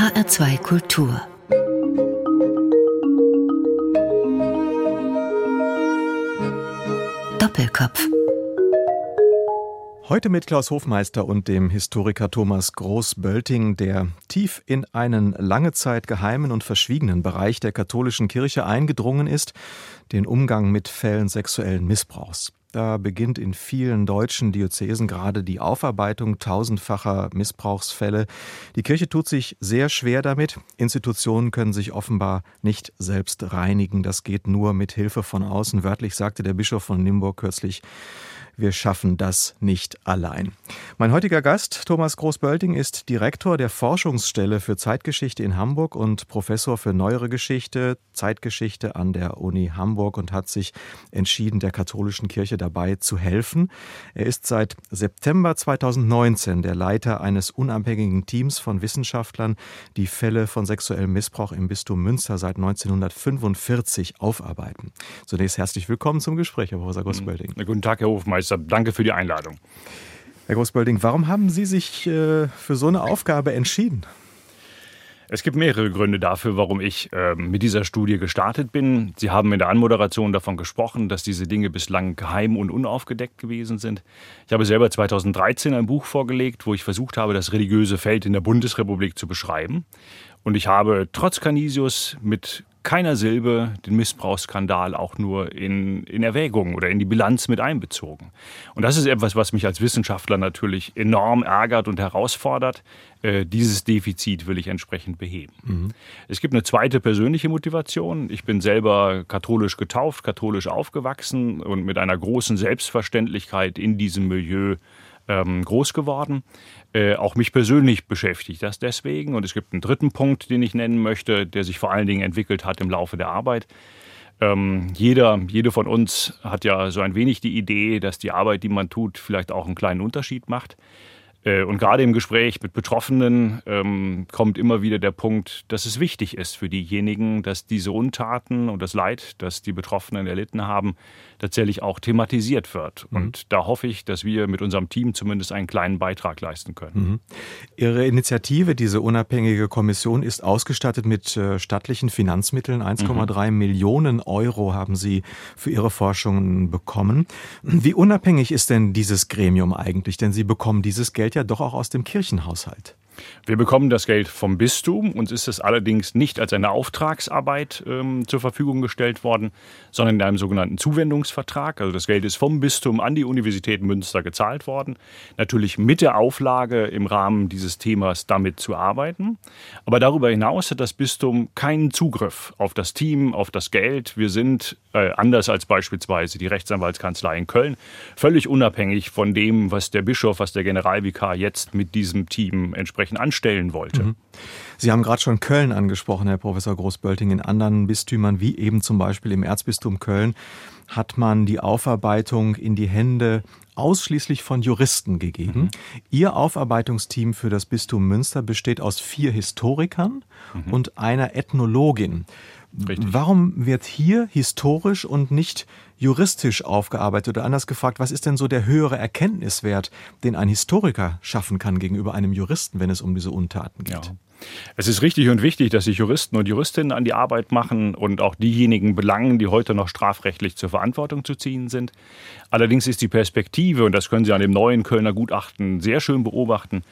HR2 Kultur Doppelkopf Heute mit Klaus Hofmeister und dem Historiker Thomas Groß-Bölting, der tief in einen lange Zeit geheimen und verschwiegenen Bereich der katholischen Kirche eingedrungen ist, den Umgang mit Fällen sexuellen Missbrauchs. Da beginnt in vielen deutschen Diözesen gerade die Aufarbeitung tausendfacher Missbrauchsfälle. Die Kirche tut sich sehr schwer damit. Institutionen können sich offenbar nicht selbst reinigen. Das geht nur mit Hilfe von außen. Wörtlich sagte der Bischof von Nimburg kürzlich, wir schaffen das nicht allein. Mein heutiger Gast, Thomas Groß-Bölting, ist Direktor der Forschungsstelle für Zeitgeschichte in Hamburg und Professor für Neuere Geschichte, Zeitgeschichte an der Uni Hamburg und hat sich entschieden, der katholischen Kirche dabei zu helfen. Er ist seit September 2019 der Leiter eines unabhängigen Teams von Wissenschaftlern, die Fälle von sexuellem Missbrauch im Bistum Münster seit 1945 aufarbeiten. Zunächst herzlich willkommen zum Gespräch, Herr Professor Groß-Bölting. Guten Tag, Herr Hofmeister. Deshalb danke für die Einladung. Herr Großbölding, warum haben Sie sich äh, für so eine Aufgabe entschieden? Es gibt mehrere Gründe dafür, warum ich äh, mit dieser Studie gestartet bin. Sie haben in der Anmoderation davon gesprochen, dass diese Dinge bislang geheim und unaufgedeckt gewesen sind. Ich habe selber 2013 ein Buch vorgelegt, wo ich versucht habe, das religiöse Feld in der Bundesrepublik zu beschreiben. Und ich habe trotz Canisius mit keiner Silbe den Missbrauchsskandal auch nur in, in Erwägung oder in die Bilanz mit einbezogen. Und das ist etwas, was mich als Wissenschaftler natürlich enorm ärgert und herausfordert. Äh, dieses Defizit will ich entsprechend beheben. Mhm. Es gibt eine zweite persönliche Motivation. Ich bin selber katholisch getauft, katholisch aufgewachsen und mit einer großen Selbstverständlichkeit in diesem Milieu ähm, groß geworden. Äh, auch mich persönlich beschäftigt das deswegen. Und es gibt einen dritten Punkt, den ich nennen möchte, der sich vor allen Dingen entwickelt hat im Laufe der Arbeit. Ähm, jeder, jede von uns hat ja so ein wenig die Idee, dass die Arbeit, die man tut, vielleicht auch einen kleinen Unterschied macht. Äh, und gerade im Gespräch mit Betroffenen ähm, kommt immer wieder der Punkt, dass es wichtig ist für diejenigen, dass diese Untaten und das Leid, das die Betroffenen erlitten haben, tatsächlich auch thematisiert wird. Mhm. Und da hoffe ich, dass wir mit unserem Team zumindest einen kleinen Beitrag leisten können. Mhm. Ihre Initiative, diese unabhängige Kommission, ist ausgestattet mit äh, stattlichen Finanzmitteln. 1,3 mhm. Millionen Euro haben Sie für Ihre Forschungen bekommen. Wie unabhängig ist denn dieses Gremium eigentlich? Denn Sie bekommen dieses Geld ja doch auch aus dem Kirchenhaushalt. Wir bekommen das Geld vom Bistum. Uns ist es allerdings nicht als eine Auftragsarbeit ähm, zur Verfügung gestellt worden, sondern in einem sogenannten Zuwendungsvertrag. Also das Geld ist vom Bistum an die Universität Münster gezahlt worden. Natürlich mit der Auflage, im Rahmen dieses Themas damit zu arbeiten. Aber darüber hinaus hat das Bistum keinen Zugriff auf das Team, auf das Geld. Wir sind, äh, anders als beispielsweise die Rechtsanwaltskanzlei in Köln, völlig unabhängig von dem, was der Bischof, was der Generalvikar jetzt mit diesem Team entsprechend entsprechend anstellen wollte. Mhm. Sie haben gerade schon Köln angesprochen, Herr Professor Großbölting. In anderen Bistümern, wie eben zum Beispiel im Erzbistum Köln, hat man die Aufarbeitung in die Hände ausschließlich von Juristen gegeben. Mhm. Ihr Aufarbeitungsteam für das Bistum Münster besteht aus vier Historikern mhm. und einer Ethnologin. Richtig. Warum wird hier historisch und nicht juristisch aufgearbeitet? Oder anders gefragt, was ist denn so der höhere Erkenntniswert, den ein Historiker schaffen kann gegenüber einem Juristen, wenn es um diese Untaten geht? Ja. Es ist richtig und wichtig, dass sich Juristen und Juristinnen an die Arbeit machen und auch diejenigen belangen, die heute noch strafrechtlich zur Verantwortung zu ziehen sind. Allerdings ist die Perspektive, und das können Sie an dem neuen Kölner Gutachten sehr schön beobachten,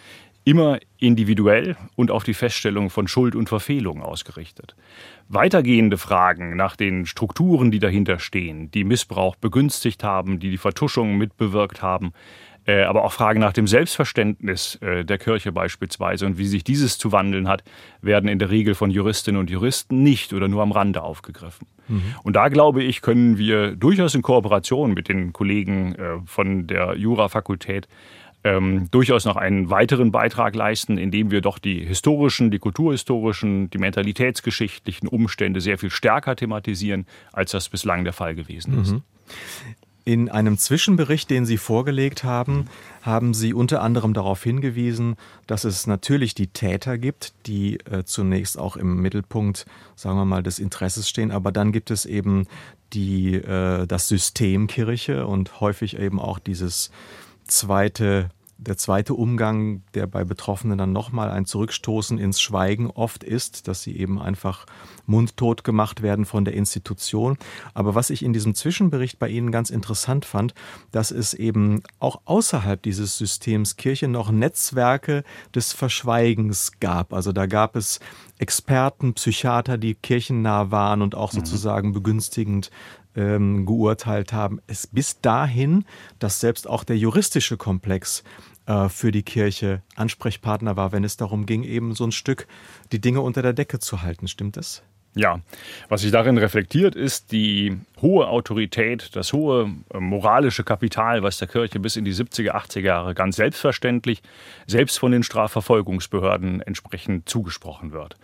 immer individuell und auf die Feststellung von Schuld und Verfehlung ausgerichtet. Weitergehende Fragen nach den Strukturen, die dahinter stehen, die Missbrauch begünstigt haben, die die Vertuschung mitbewirkt haben, äh, aber auch Fragen nach dem Selbstverständnis äh, der Kirche beispielsweise und wie sich dieses zu wandeln hat, werden in der Regel von Juristinnen und Juristen nicht oder nur am Rande aufgegriffen. Mhm. Und da glaube ich, können wir durchaus in Kooperation mit den Kollegen äh, von der Jurafakultät ähm, durchaus noch einen weiteren Beitrag leisten, indem wir doch die historischen, die kulturhistorischen, die mentalitätsgeschichtlichen Umstände sehr viel stärker thematisieren, als das bislang der Fall gewesen ist. Mhm. In einem Zwischenbericht, den Sie vorgelegt haben, haben Sie unter anderem darauf hingewiesen, dass es natürlich die Täter gibt, die äh, zunächst auch im Mittelpunkt, sagen wir mal, des Interesses stehen, aber dann gibt es eben die, äh, das System Kirche und häufig eben auch dieses zweite der zweite Umgang, der bei Betroffenen dann nochmal ein Zurückstoßen ins Schweigen oft ist, dass sie eben einfach mundtot gemacht werden von der Institution. Aber was ich in diesem Zwischenbericht bei Ihnen ganz interessant fand, dass es eben auch außerhalb dieses Systems Kirche noch Netzwerke des Verschweigens gab. Also da gab es Experten, Psychiater, die kirchennah waren und auch mhm. sozusagen begünstigend ähm, geurteilt haben. Es bis dahin, dass selbst auch der juristische Komplex äh, für die Kirche Ansprechpartner war, wenn es darum ging, eben so ein Stück die Dinge unter der Decke zu halten. Stimmt das? Ja, was sich darin reflektiert, ist die hohe Autorität, das hohe äh, moralische Kapital, was der Kirche bis in die 70er, 80er Jahre ganz selbstverständlich selbst von den Strafverfolgungsbehörden entsprechend zugesprochen wird.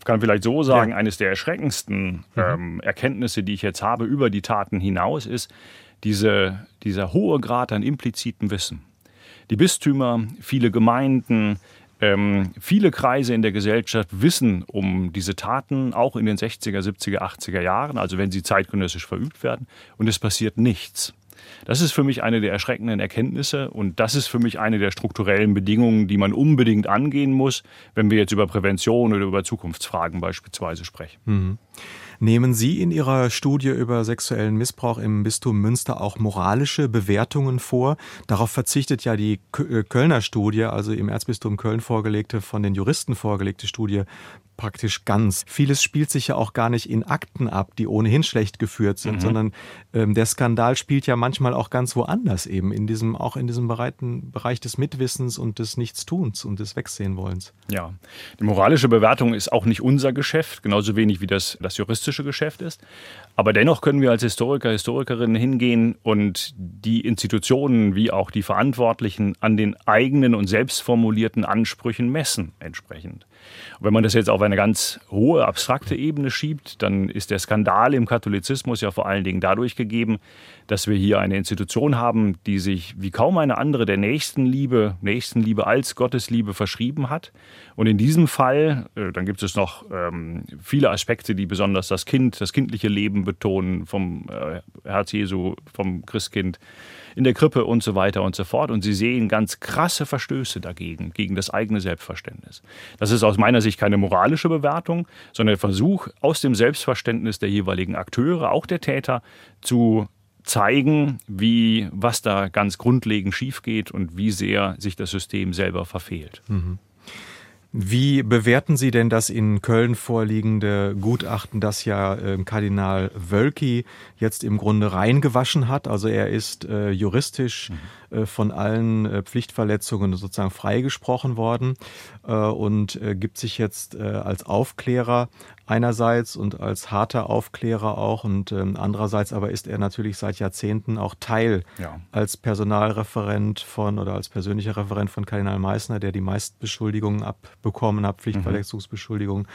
Ich kann vielleicht so sagen, ja. eines der erschreckendsten mhm. ähm, Erkenntnisse, die ich jetzt habe über die Taten hinaus, ist diese, dieser hohe Grad an implizitem Wissen. Die Bistümer, viele Gemeinden, ähm, viele Kreise in der Gesellschaft wissen um diese Taten, auch in den 60er, 70er, 80er Jahren, also wenn sie zeitgenössisch verübt werden, und es passiert nichts. Das ist für mich eine der erschreckenden Erkenntnisse und das ist für mich eine der strukturellen Bedingungen, die man unbedingt angehen muss, wenn wir jetzt über Prävention oder über Zukunftsfragen beispielsweise sprechen. Mhm. Nehmen Sie in Ihrer Studie über sexuellen Missbrauch im Bistum Münster auch moralische Bewertungen vor? Darauf verzichtet ja die äh, Kölner Studie, also im Erzbistum Köln vorgelegte, von den Juristen vorgelegte Studie praktisch ganz. Vieles spielt sich ja auch gar nicht in Akten ab, die ohnehin schlecht geführt sind, mhm. sondern ähm, der Skandal spielt ja manchmal auch ganz woanders eben, in diesem, auch in diesem breiten Bereich des Mitwissens und des Nichtstuns und des Wegsehenwollens. Ja, die moralische Bewertung ist auch nicht unser Geschäft, genauso wenig wie das, das juristische Geschäft ist. Aber dennoch können wir als Historiker, Historikerinnen hingehen und die Institutionen wie auch die Verantwortlichen an den eigenen und selbstformulierten Ansprüchen messen entsprechend. Und wenn man das jetzt auf eine ganz hohe, abstrakte Ebene schiebt, dann ist der Skandal im Katholizismus ja vor allen Dingen dadurch gegeben, dass wir hier eine Institution haben, die sich wie kaum eine andere der Nächstenliebe, Nächstenliebe als Gottesliebe verschrieben hat. Und in diesem Fall, äh, dann gibt es noch ähm, viele Aspekte, die besonders das Kind, das kindliche Leben betonen, vom äh, Herz Jesu, vom Christkind in der Krippe und so weiter und so fort. Und sie sehen ganz krasse Verstöße dagegen, gegen das eigene Selbstverständnis. Das ist aus meiner Sicht keine moralische Bewertung, sondern der Versuch, aus dem Selbstverständnis der jeweiligen Akteure, auch der Täter, zu zeigen, wie, was da ganz grundlegend schief geht und wie sehr sich das System selber verfehlt. Mhm. Wie bewerten Sie denn das in Köln vorliegende Gutachten, das ja äh, Kardinal Wölki jetzt im Grunde reingewaschen hat? Also er ist äh, juristisch mhm. äh, von allen äh, Pflichtverletzungen sozusagen freigesprochen worden und gibt sich jetzt als Aufklärer einerseits und als harter Aufklärer auch und ähm, andererseits aber ist er natürlich seit Jahrzehnten auch Teil ja. als Personalreferent von oder als persönlicher Referent von Kardinal Meissner, der die meisten Beschuldigungen abbekommen hat, Pflichtverletzungsbeschuldigungen.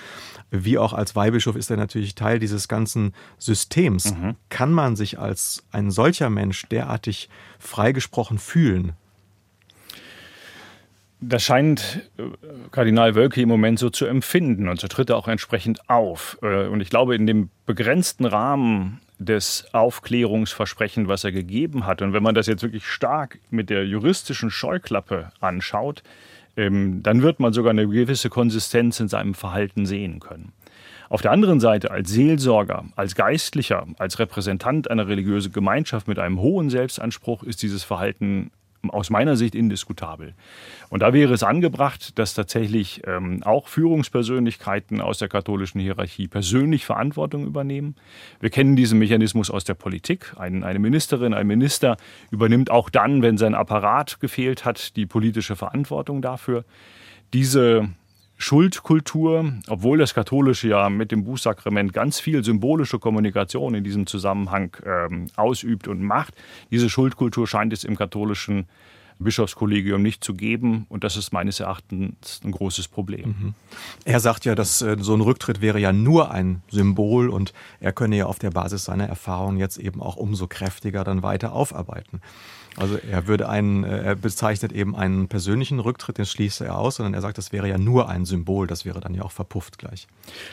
Mhm. Wie auch als Weihbischof ist er natürlich Teil dieses ganzen Systems. Mhm. Kann man sich als ein solcher Mensch derartig freigesprochen fühlen? Das scheint äh, Kardinal Wölke im Moment so zu empfinden und so tritt er auch entsprechend auf. Äh, und ich glaube, in dem begrenzten Rahmen des Aufklärungsversprechen, was er gegeben hat, und wenn man das jetzt wirklich stark mit der juristischen Scheuklappe anschaut, ähm, dann wird man sogar eine gewisse Konsistenz in seinem Verhalten sehen können. Auf der anderen Seite als Seelsorger, als Geistlicher, als Repräsentant einer religiösen Gemeinschaft mit einem hohen Selbstanspruch ist dieses Verhalten aus meiner Sicht indiskutabel. Und da wäre es angebracht, dass tatsächlich ähm, auch Führungspersönlichkeiten aus der katholischen Hierarchie persönlich Verantwortung übernehmen. Wir kennen diesen Mechanismus aus der Politik. Ein, eine Ministerin, ein Minister übernimmt auch dann, wenn sein Apparat gefehlt hat, die politische Verantwortung dafür. Diese Schuldkultur, obwohl das Katholische ja mit dem Bußsakrament ganz viel symbolische Kommunikation in diesem Zusammenhang ähm, ausübt und macht, diese Schuldkultur scheint es im katholischen Bischofskollegium nicht zu geben. Und das ist meines Erachtens ein großes Problem. Mhm. Er sagt ja, dass äh, so ein Rücktritt wäre ja nur ein Symbol und er könne ja auf der Basis seiner Erfahrungen jetzt eben auch umso kräftiger dann weiter aufarbeiten. Also er würde einen, äh, er bezeichnet eben einen persönlichen Rücktritt, den schließt er aus, sondern er sagt, das wäre ja nur ein Symbol, das wäre dann ja auch verpufft gleich.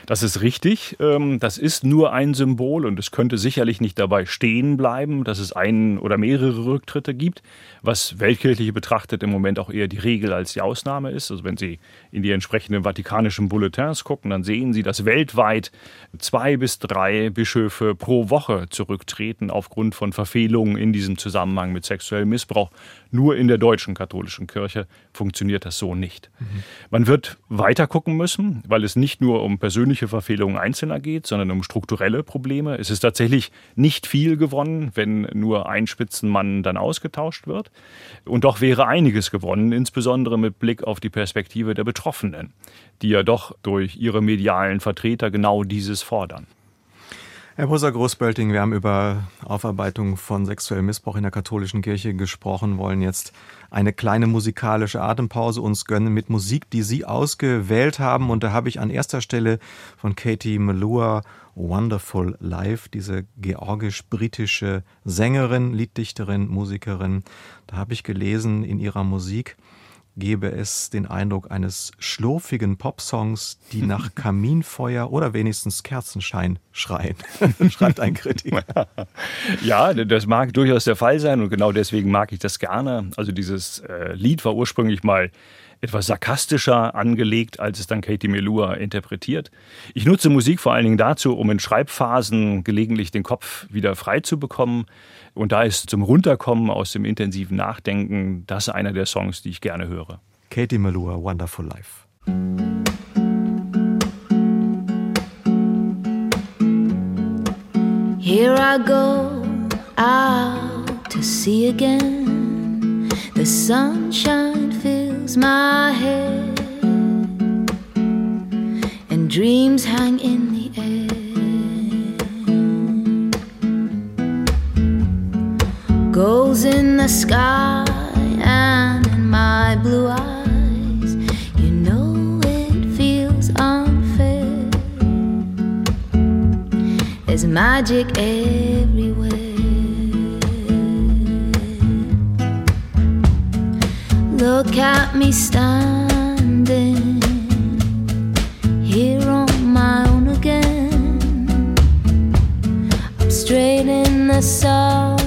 Das ist richtig. Ähm, das ist nur ein Symbol und es könnte sicherlich nicht dabei stehen bleiben, dass es einen oder mehrere Rücktritte gibt, was Weltkirchliche betrachtet im Moment auch eher die Regel als die Ausnahme ist. Also wenn Sie in die entsprechenden vatikanischen Bulletins gucken, dann sehen Sie, dass weltweit zwei bis drei Bischöfe pro Woche zurücktreten aufgrund von Verfehlungen in diesem Zusammenhang mit sexuellem Missbrauch. Nur in der deutschen katholischen Kirche funktioniert das so nicht. Mhm. Man wird weiter gucken müssen, weil es nicht nur um persönliche Verfehlungen Einzelner geht, sondern um strukturelle Probleme. Es ist tatsächlich nicht viel gewonnen, wenn nur ein Spitzenmann dann ausgetauscht wird. Und doch wäre einiges gewonnen, insbesondere mit Blick auf die Perspektive der Betroffenen, die ja doch durch ihre medialen Vertreter genau dieses fordern. Herr Professor Großbölting, wir haben über Aufarbeitung von sexuellem Missbrauch in der katholischen Kirche gesprochen, wollen jetzt eine kleine musikalische Atempause uns gönnen mit Musik, die Sie ausgewählt haben. Und da habe ich an erster Stelle von Katie Melua Wonderful Life, diese georgisch-britische Sängerin, Lieddichterin, Musikerin. Da habe ich gelesen in ihrer Musik, gebe es den Eindruck eines schlurfigen Popsongs, die nach Kaminfeuer oder wenigstens Kerzenschein schreien, schreibt ein Kritiker. Ja, das mag durchaus der Fall sein und genau deswegen mag ich das gerne. Also dieses äh, Lied war ursprünglich mal etwas sarkastischer angelegt, als es dann Katie Melua interpretiert. Ich nutze Musik vor allen Dingen dazu, um in Schreibphasen gelegentlich den Kopf wieder frei zu bekommen. Und da ist zum Runterkommen aus dem intensiven Nachdenken das einer der Songs, die ich gerne höre. Katie Melua, Wonderful Life. Here I go out to sea again. The sunshine fills my head, and dreams hang in the sky and in my blue eyes, you know it feels unfair. There's magic everywhere. Look at me standing here on my own again. I'm straight in the sunshine.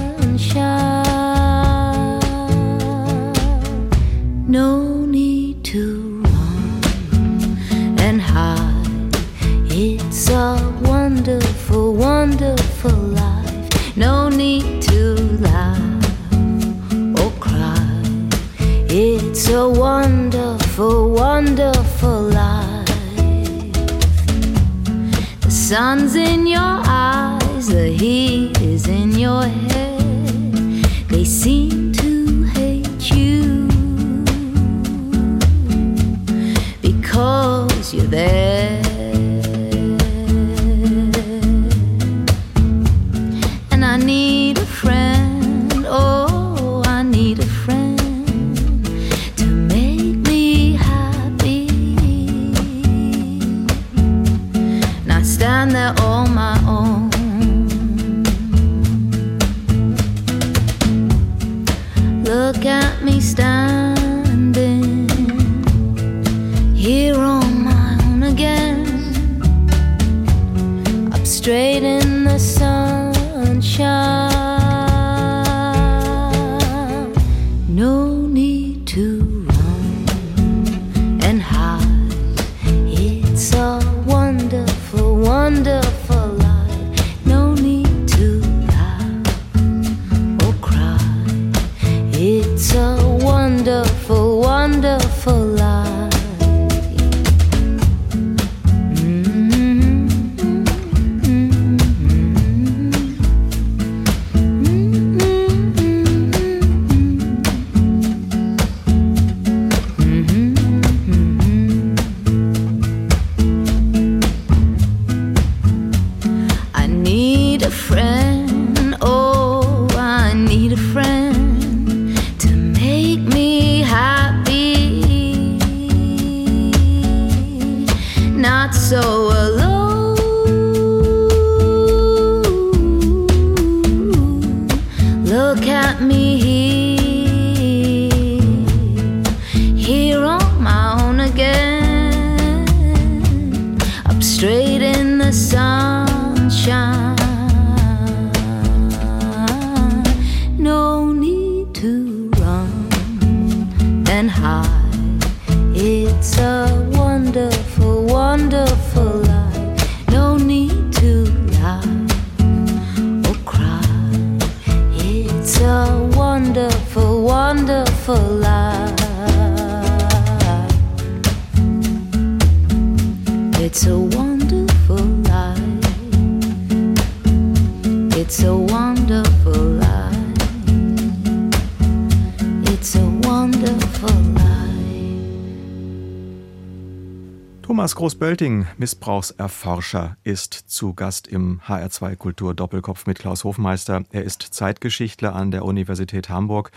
Groß-Bölting, Missbrauchserforscher, ist zu Gast im HR2 Kultur Doppelkopf mit Klaus Hofmeister. Er ist Zeitgeschichtler an der Universität Hamburg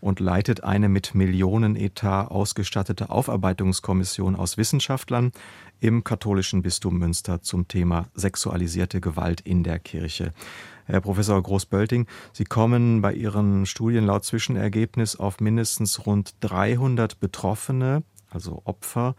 und leitet eine mit Millionenetat ausgestattete Aufarbeitungskommission aus Wissenschaftlern im katholischen Bistum Münster zum Thema sexualisierte Gewalt in der Kirche. Herr Professor Groß-Bölting, Sie kommen bei Ihren Studien laut Zwischenergebnis auf mindestens rund 300 Betroffene, also Opfer,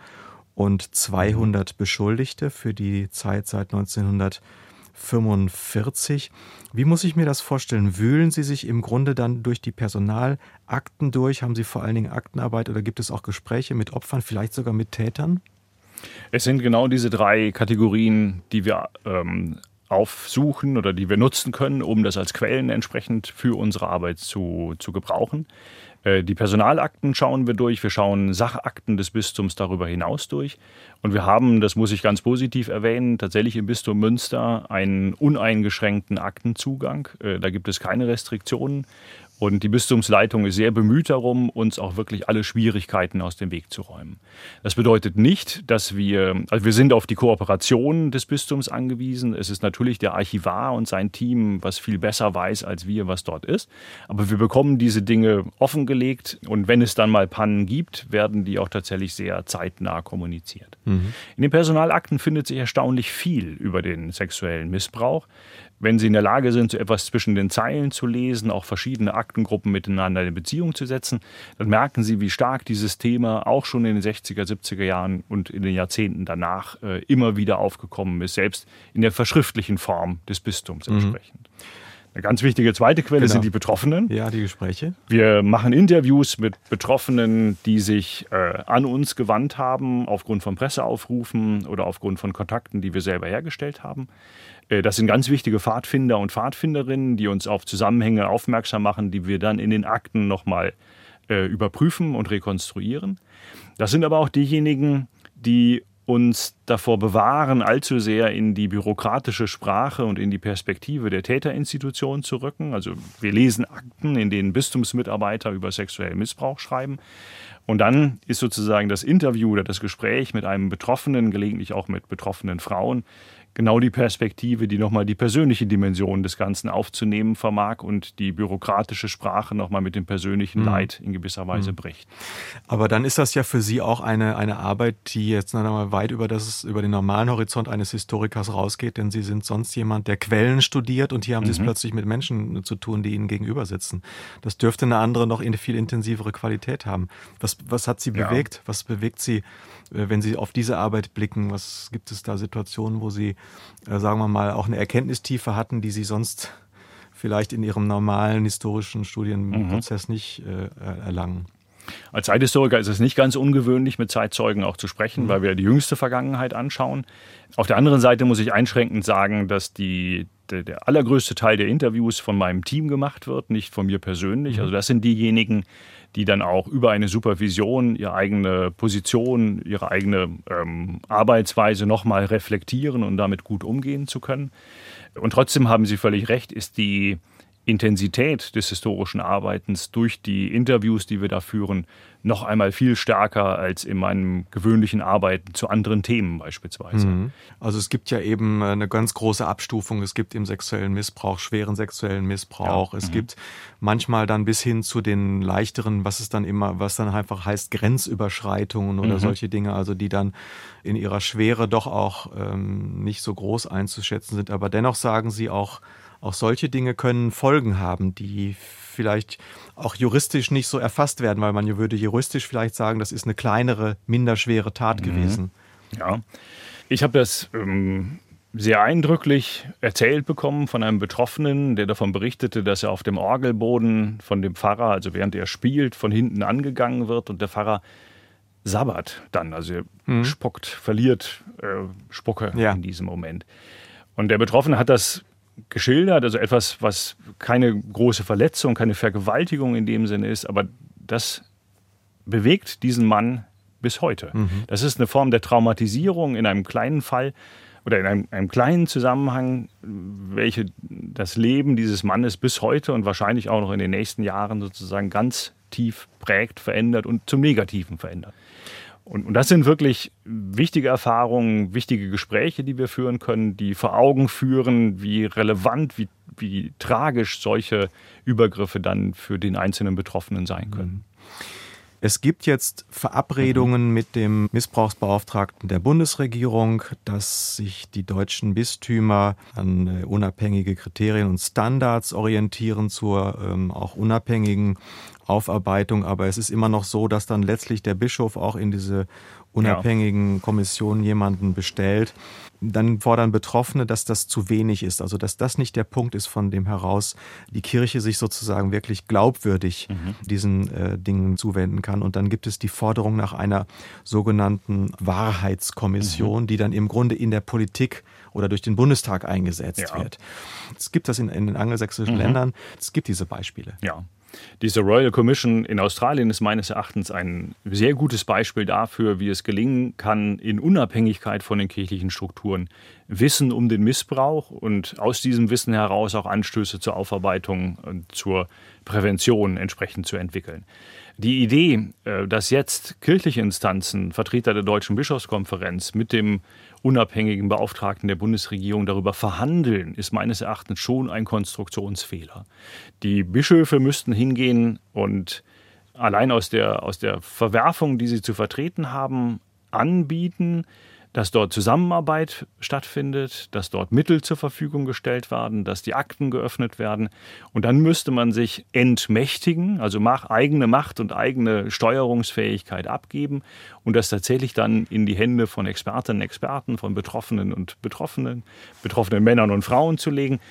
und 200 Beschuldigte für die Zeit seit 1945. Wie muss ich mir das vorstellen? Wühlen Sie sich im Grunde dann durch die Personalakten durch? Haben Sie vor allen Dingen Aktenarbeit oder gibt es auch Gespräche mit Opfern, vielleicht sogar mit Tätern? Es sind genau diese drei Kategorien, die wir ähm, aufsuchen oder die wir nutzen können, um das als Quellen entsprechend für unsere Arbeit zu, zu gebrauchen. Äh, die Personalakten schauen wir durch, wir schauen Sachakten des Bistums darüber hinaus durch. Und wir haben, das muss ich ganz positiv erwähnen, tatsächlich im Bistum Münster einen uneingeschränkten Aktenzugang. Äh, da gibt es keine Restriktionen. Und die Bistumsleitung ist sehr bemüht darum, uns auch wirklich alle Schwierigkeiten aus dem Weg zu räumen. Das bedeutet nicht, dass wir, also wir sind auf die Kooperation des Bistums angewiesen. Es ist natürlich der Archivar und sein Team, was viel besser weiß als wir, was dort ist. Aber wir bekommen diese Dinge offengelegt und wenn es dann mal Pannen gibt, werden die auch tatsächlich sehr zeitnah kommuniziert. Mhm. In den Personalakten findet sich erstaunlich viel über den sexuellen Missbrauch wenn Sie in der Lage sind, so etwas zwischen den Zeilen zu lesen, auch verschiedene Aktengruppen miteinander in Beziehung zu setzen, dann merken Sie, wie stark dieses Thema auch schon in den 60er, 70er Jahren und in den Jahrzehnten danach äh, immer wieder aufgekommen ist, selbst in der verschriftlichen Form des Bistums mhm. entsprechend. Mhm. Eine ganz wichtige zweite Quelle genau. sind die Betroffenen. Ja, die Gespräche. Wir machen Interviews mit Betroffenen, die sich äh, an uns gewandt haben, aufgrund von Presseaufrufen oder aufgrund von Kontakten, die wir selber hergestellt haben. Äh, das sind ganz wichtige Pfadfinder und Pfadfinderinnen, die uns auf Zusammenhänge aufmerksam machen, die wir dann in den Akten nochmal äh, überprüfen und rekonstruieren. Das sind aber auch diejenigen, die uns davor bewahren, allzu sehr in die bürokratische Sprache und in die Perspektive der Täterinstitution zu rücken. Also wir lesen Akten, in denen Bistumsmitarbeiter über sexuellen Missbrauch schreiben. Und dann ist sozusagen das Interview oder das Gespräch mit einem Betroffenen, gelegentlich auch mit betroffenen Frauen, genau die Perspektive, die nochmal die persönliche Dimension des Ganzen aufzunehmen vermag und die bürokratische Sprache nochmal mit dem persönlichen mhm. Leid in gewisser Weise mhm. bricht. Aber dann ist das ja für Sie auch eine, eine Arbeit, die jetzt nochmal weit über, das, über den normalen Horizont eines Historikers rausgeht, denn Sie sind sonst jemand, der Quellen studiert und hier haben Sie es mhm. plötzlich mit Menschen zu tun, die Ihnen gegenüber sitzen. Das dürfte eine andere, noch eine viel intensivere Qualität haben. Was, was hat Sie bewegt? Ja. Was bewegt Sie, wenn Sie auf diese Arbeit blicken? Was gibt es da Situationen, wo Sie äh, sagen wir mal, auch eine Erkenntnistiefe hatten, die sie sonst vielleicht in ihrem normalen historischen Studienprozess mhm. nicht äh, erlangen. Als Zeithistoriker ist es nicht ganz ungewöhnlich, mit Zeitzeugen auch zu sprechen, mhm. weil wir die jüngste Vergangenheit anschauen. Auf der anderen Seite muss ich einschränkend sagen, dass die, der, der allergrößte Teil der Interviews von meinem Team gemacht wird, nicht von mir persönlich. Mhm. Also das sind diejenigen, die dann auch über eine Supervision ihre eigene Position, ihre eigene ähm, Arbeitsweise nochmal reflektieren und damit gut umgehen zu können. Und trotzdem haben Sie völlig recht, ist die Intensität des historischen Arbeitens durch die Interviews, die wir da führen, noch einmal viel stärker als in meinem gewöhnlichen Arbeiten zu anderen Themen beispielsweise. Mhm. Also es gibt ja eben eine ganz große Abstufung. Es gibt im sexuellen Missbrauch, schweren sexuellen Missbrauch. Ja. Es mhm. gibt manchmal dann bis hin zu den leichteren, was es dann immer, was dann einfach heißt Grenzüberschreitungen oder mhm. solche Dinge, also die dann in ihrer Schwere doch auch ähm, nicht so groß einzuschätzen sind. Aber dennoch sagen sie auch, auch solche Dinge können Folgen haben, die vielleicht auch juristisch nicht so erfasst werden, weil man würde juristisch vielleicht sagen, das ist eine kleinere, minder schwere Tat mhm. gewesen. Ja, ich habe das ähm, sehr eindrücklich erzählt bekommen von einem Betroffenen, der davon berichtete, dass er auf dem Orgelboden von dem Pfarrer, also während er spielt, von hinten angegangen wird und der Pfarrer sabbert dann, also er mhm. spuckt, verliert äh, Spucke ja. in diesem Moment. Und der Betroffene hat das geschildert, also etwas, was keine große Verletzung, keine Vergewaltigung in dem Sinne ist, aber das bewegt diesen Mann bis heute. Mhm. Das ist eine Form der Traumatisierung in einem kleinen Fall oder in einem, einem, kleinen Zusammenhang, welche das Leben dieses Mannes bis heute und wahrscheinlich auch noch in den nächsten Jahren sozusagen ganz tief prägt, verändert und zum Negativen verändert. Und, und das sind wirklich wichtige Erfahrungen, wichtige Gespräche, die wir führen können, die vor Augen führen, wie relevant, wie, wie tragisch solche Übergriffe dann für den einzelnen Betroffenen sein können. Es gibt jetzt Verabredungen mhm. mit dem Missbrauchsbeauftragten der Bundesregierung, dass sich die deutschen Bistümer an äh, unabhängige Kriterien und Standards orientieren zur ähm, auch unabhängigen Aufarbeitung. Aber es ist immer noch so, dass dann letztlich der Bischof auch in diese unabhängigen Kommissionen jemanden bestellt. Dann fordern Betroffene, dass das zu wenig ist, also dass das nicht der Punkt ist, von dem heraus die Kirche sich sozusagen wirklich glaubwürdig mhm. diesen äh, Dingen zuwenden kann. Und dann gibt es die Forderung nach einer sogenannten Wahrheitskommission, mhm. die dann im Grunde in der Politik oder durch den Bundestag eingesetzt ja. wird. Es gibt das in, in den angelsächsischen mhm. Ländern. Es gibt diese Beispiele. Ja. Diese Royal Commission in Australien ist meines Erachtens ein sehr gutes Beispiel dafür, wie es gelingen kann, in Unabhängigkeit von den kirchlichen Strukturen Wissen um den Missbrauch und aus diesem Wissen heraus auch Anstöße zur Aufarbeitung und zur Prävention entsprechend zu entwickeln. Die Idee, äh, dass jetzt kirchliche Instanzen, Vertreter der Deutschen Bischofskonferenz mit dem unabhängigen Beauftragten der Bundesregierung darüber verhandeln, ist meines Erachtens schon ein Konstruktionsfehler. Die Bischöfe müssten hingehen und allein aus der, aus der Verwerfung, die sie zu vertreten haben, anbieten, dass dort Zusammenarbeit stattfindet, dass dort Mittel zur Verfügung gestellt werden, dass die Akten geöffnet werden. Und dann müsste man sich entmächtigen, also eigene Macht und eigene Steuerungsfähigkeit abgeben und das tatsächlich dann in die Hände von Expertinnen und Experten, von Betroffenen und Betroffenen, betroffenen Männern und Frauen zu legen,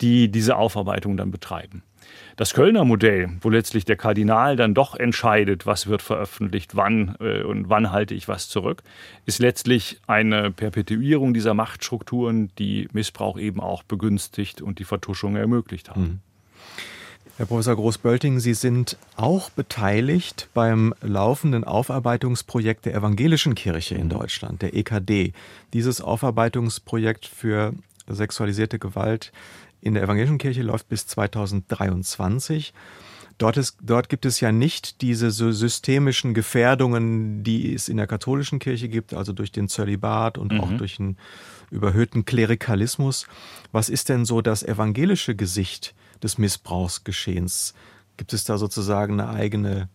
die diese Aufarbeitung dann betreiben. Das Kölner Modell, wo letztlich der Kardinal dann doch entscheidet, was wird veröffentlicht, wann äh, und wann halte ich was zurück, ist letztlich eine Perpetuierung dieser Machtstrukturen, die Missbrauch eben auch begünstigt und die Vertuschung ermöglicht haben. Mhm. Herr Professor Groß-Bölting, Sie sind auch beteiligt beim laufenden Aufarbeitungsprojekt der Evangelischen Kirche in Deutschland, der EKD. Dieses Aufarbeitungsprojekt für sexualisierte Gewalt in der evangelischen Kirche läuft bis 2023. Dort, ist, dort gibt es ja nicht diese so systemischen Gefährdungen, die es in der katholischen Kirche gibt, also durch den Zölibat und mhm. auch durch einen überhöhten Klerikalismus. Was ist denn so das evangelische Gesicht des Missbrauchsgeschehens? Gibt es da sozusagen eine eigene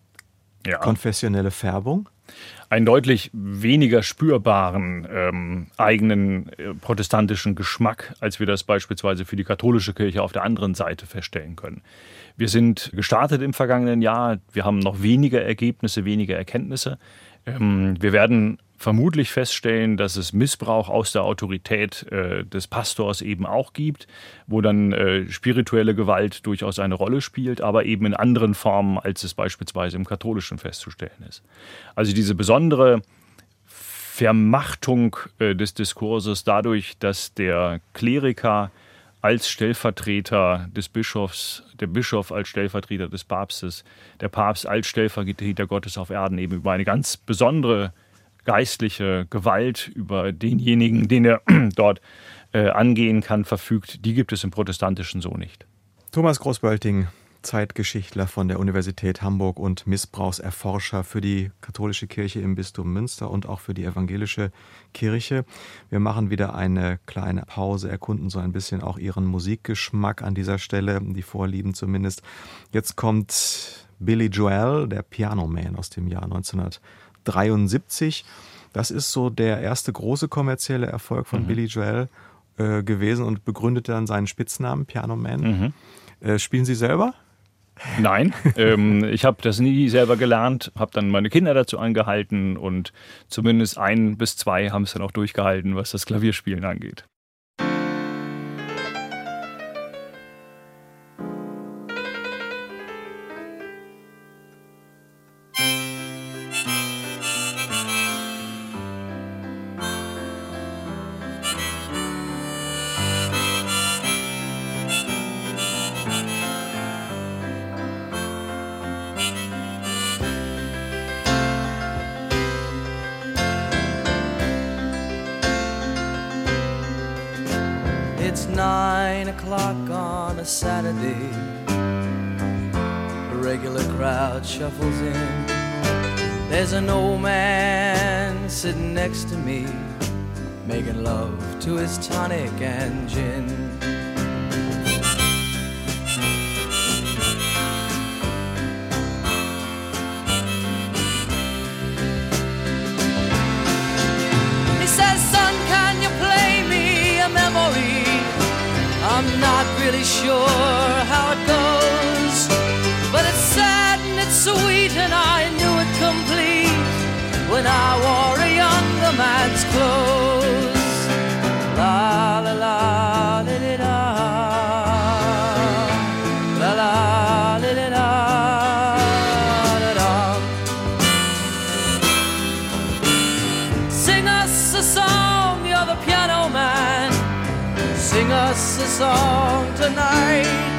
ja. konfessionelle Färbung? einen deutlich weniger spürbaren ähm, eigenen äh, protestantischen Geschmack, als wir das beispielsweise für die katholische Kirche auf der anderen Seite feststellen können. Wir sind gestartet im vergangenen Jahr, wir haben noch weniger Ergebnisse, weniger Erkenntnisse. Ähm, wir werden vermutlich feststellen, dass es Missbrauch aus der Autorität äh, des Pastors eben auch gibt, wo dann äh, spirituelle Gewalt durchaus eine Rolle spielt, aber eben in anderen Formen, als es beispielsweise im katholischen festzustellen ist. Also diese besondere Vermachtung äh, des Diskurses dadurch, dass der Kleriker als Stellvertreter des Bischofs, der Bischof als Stellvertreter des Papstes, der Papst als Stellvertreter Gottes auf Erden eben über eine ganz besondere geistliche Gewalt über denjenigen, den er dort äh, angehen kann, verfügt, die gibt es im Protestantischen so nicht. Thomas Großbölting, Zeitgeschichtler von der Universität Hamburg und Missbrauchserforscher für die katholische Kirche im Bistum Münster und auch für die evangelische Kirche. Wir machen wieder eine kleine Pause, erkunden so ein bisschen auch Ihren Musikgeschmack an dieser Stelle, die Vorlieben zumindest. Jetzt kommt Billy Joel, der Pianoman aus dem Jahr 1900. 73. Das ist so der erste große kommerzielle Erfolg von mhm. Billy Joel äh, gewesen und begründete dann seinen Spitznamen Piano Man. Mhm. Äh, spielen Sie selber? Nein, ähm, ich habe das nie selber gelernt, habe dann meine Kinder dazu angehalten und zumindest ein bis zwei haben es dann auch durchgehalten, was das Klavierspielen angeht. To his tonic and gin. Us a song, you're the piano man. Sing us a song tonight.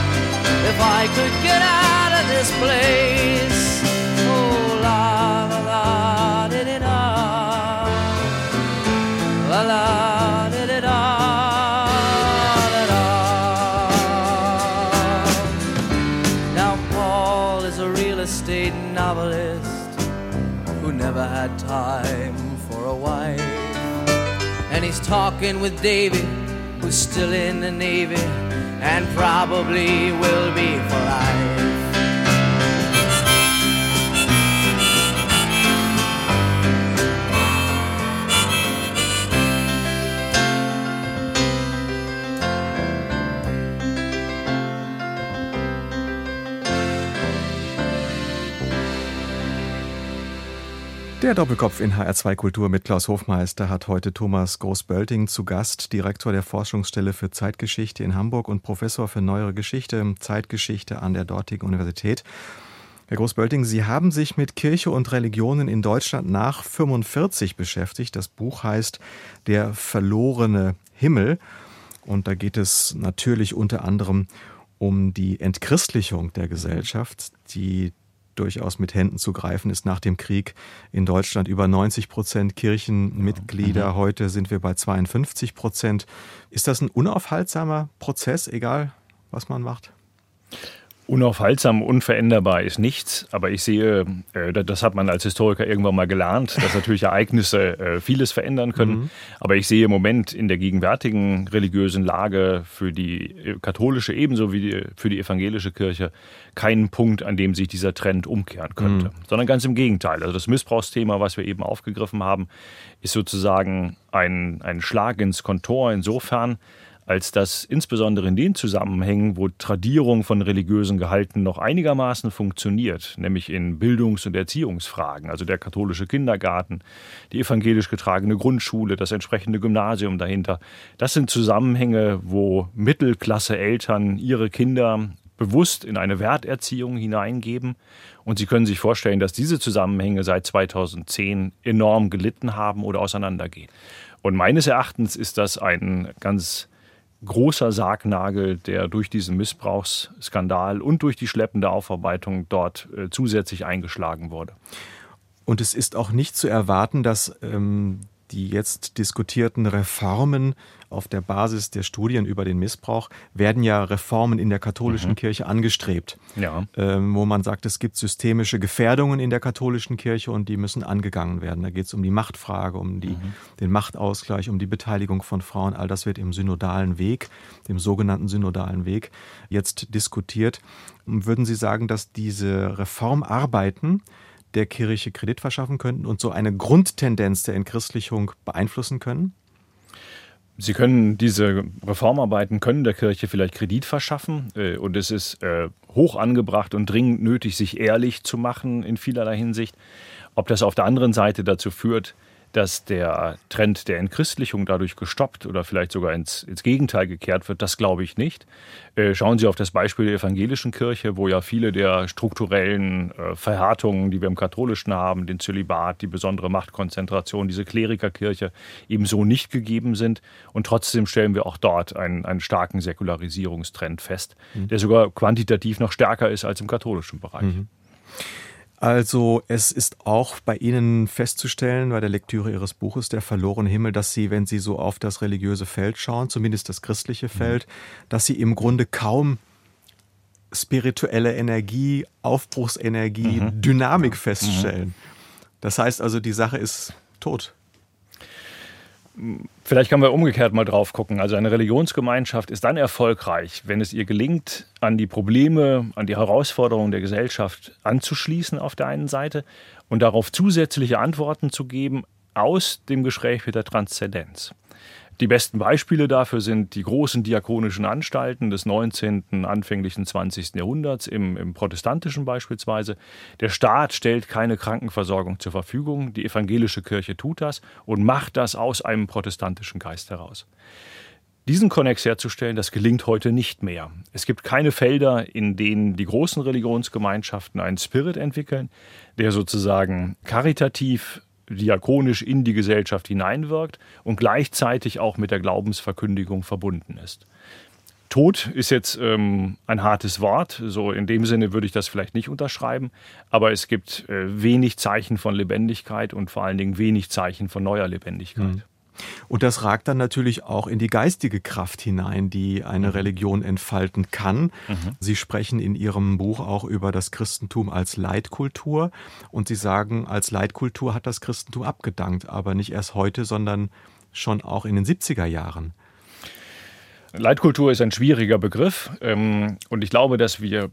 if I could get out of this place. Oh, la la la, did it La la, Now, Paul is a real estate novelist who never had time for a wife. And he's talking with Davy, who's still in the Navy and probably will be for life. Der Doppelkopf in HR2 Kultur mit Klaus Hofmeister hat heute Thomas Großbölting zu Gast, Direktor der Forschungsstelle für Zeitgeschichte in Hamburg und Professor für Neuere Geschichte, Zeitgeschichte an der dortigen Universität. Herr Großbölting, Sie haben sich mit Kirche und Religionen in Deutschland nach 45 beschäftigt. Das Buch heißt Der verlorene Himmel. Und da geht es natürlich unter anderem um die Entchristlichung der Gesellschaft, die durchaus mit Händen zu greifen ist nach dem Krieg in Deutschland. Über 90 Prozent Kirchenmitglieder, heute sind wir bei 52 Prozent. Ist das ein unaufhaltsamer Prozess, egal was man macht? Unaufhaltsam, unveränderbar ist nichts, aber ich sehe, äh, das hat man als Historiker irgendwann mal gelernt, dass natürlich Ereignisse äh, vieles verändern können. Mhm. Aber ich sehe im Moment in der gegenwärtigen religiösen Lage für die äh, katholische ebenso wie für die evangelische Kirche keinen Punkt, an dem sich dieser Trend umkehren könnte, mhm. sondern ganz im Gegenteil. Also das Missbrauchsthema, was wir eben aufgegriffen haben, ist sozusagen ein, ein Schlag ins Kontor insofern, als dass insbesondere in den Zusammenhängen, wo Tradierung von religiösen Gehalten noch einigermaßen funktioniert, nämlich in Bildungs- und Erziehungsfragen, also der katholische Kindergarten, die evangelisch getragene Grundschule, das entsprechende Gymnasium dahinter, das sind Zusammenhänge, wo Mittelklasse-Eltern ihre Kinder bewusst in eine Werterziehung hineingeben. Und Sie können sich vorstellen, dass diese Zusammenhänge seit 2010 enorm gelitten haben oder auseinandergehen. Und meines Erachtens ist das ein ganz großer Sargnagel, der durch diesen Missbrauchsskandal und durch die schleppende Aufarbeitung dort äh, zusätzlich eingeschlagen wurde. Und es ist auch nicht zu erwarten, dass ähm, die jetzt diskutierten Reformen auf der Basis der Studien über den Missbrauch werden ja Reformen in der katholischen mhm. Kirche angestrebt, ja. ähm, wo man sagt, es gibt systemische Gefährdungen in der katholischen Kirche und die müssen angegangen werden. Da geht es um die Machtfrage, um die, mhm. den Machtausgleich, um die Beteiligung von Frauen. All das wird im synodalen Weg, dem sogenannten synodalen Weg, jetzt diskutiert. Würden Sie sagen, dass diese Reformarbeiten der Kirche Kredit verschaffen könnten und so eine Grundtendenz der Entchristlichung beeinflussen können? Sie können diese Reformarbeiten können der Kirche vielleicht Kredit verschaffen äh, und es ist äh, hoch angebracht und dringend nötig, sich ehrlich zu machen in vielerlei Hinsicht. Ob das auf der anderen Seite dazu führt, dass der Trend der Entchristlichung dadurch gestoppt oder vielleicht sogar ins, ins Gegenteil gekehrt wird, das glaube ich nicht. Äh, schauen Sie auf das Beispiel der evangelischen Kirche, wo ja viele der strukturellen äh, Verhärtungen, die wir im katholischen haben, den Zölibat, die besondere Machtkonzentration, diese Klerikerkirche ebenso nicht gegeben sind. Und trotzdem stellen wir auch dort einen, einen starken Säkularisierungstrend fest, mhm. der sogar quantitativ noch stärker ist als im katholischen Bereich. Mhm. Also es ist auch bei Ihnen festzustellen, bei der Lektüre Ihres Buches Der verlorene Himmel, dass Sie, wenn Sie so auf das religiöse Feld schauen, zumindest das christliche mhm. Feld, mhm. dass Sie im Grunde kaum spirituelle Energie, Aufbruchsenergie, mhm. Dynamik feststellen. Mhm. Das heißt also, die Sache ist tot. Vielleicht können wir umgekehrt mal drauf gucken. Also eine Religionsgemeinschaft ist dann erfolgreich, wenn es ihr gelingt, an die Probleme, an die Herausforderungen der Gesellschaft anzuschließen auf der einen Seite und darauf zusätzliche Antworten zu geben aus dem Gespräch mit der Transzendenz. Die besten Beispiele dafür sind die großen diakonischen Anstalten des 19., anfänglichen 20. Jahrhunderts, im, im, protestantischen beispielsweise. Der Staat stellt keine Krankenversorgung zur Verfügung, die evangelische Kirche tut das und macht das aus einem protestantischen Geist heraus. Diesen Konnex herzustellen, das gelingt heute nicht mehr. Es gibt keine Felder, in denen die großen Religionsgemeinschaften einen Spirit entwickeln, der sozusagen karitativ diakonisch in die Gesellschaft hineinwirkt und gleichzeitig auch mit der Glaubensverkündigung verbunden ist. Tod ist jetzt ähm, ein hartes Wort, so in dem Sinne würde ich das vielleicht nicht unterschreiben, aber es gibt äh, wenig Zeichen von Lebendigkeit und vor allen Dingen wenig Zeichen von neuer Lebendigkeit. Mhm. Und das ragt dann natürlich auch in die geistige Kraft hinein, die eine mhm. Religion entfalten kann. Mhm. Sie sprechen in Ihrem Buch auch über das Christentum als Leitkultur und Sie sagen, als Leitkultur hat das Christentum abgedankt, aber nicht erst heute, sondern schon auch in den 70er Jahren. Leitkultur ist ein schwieriger Begriff ähm, und ich glaube, dass wir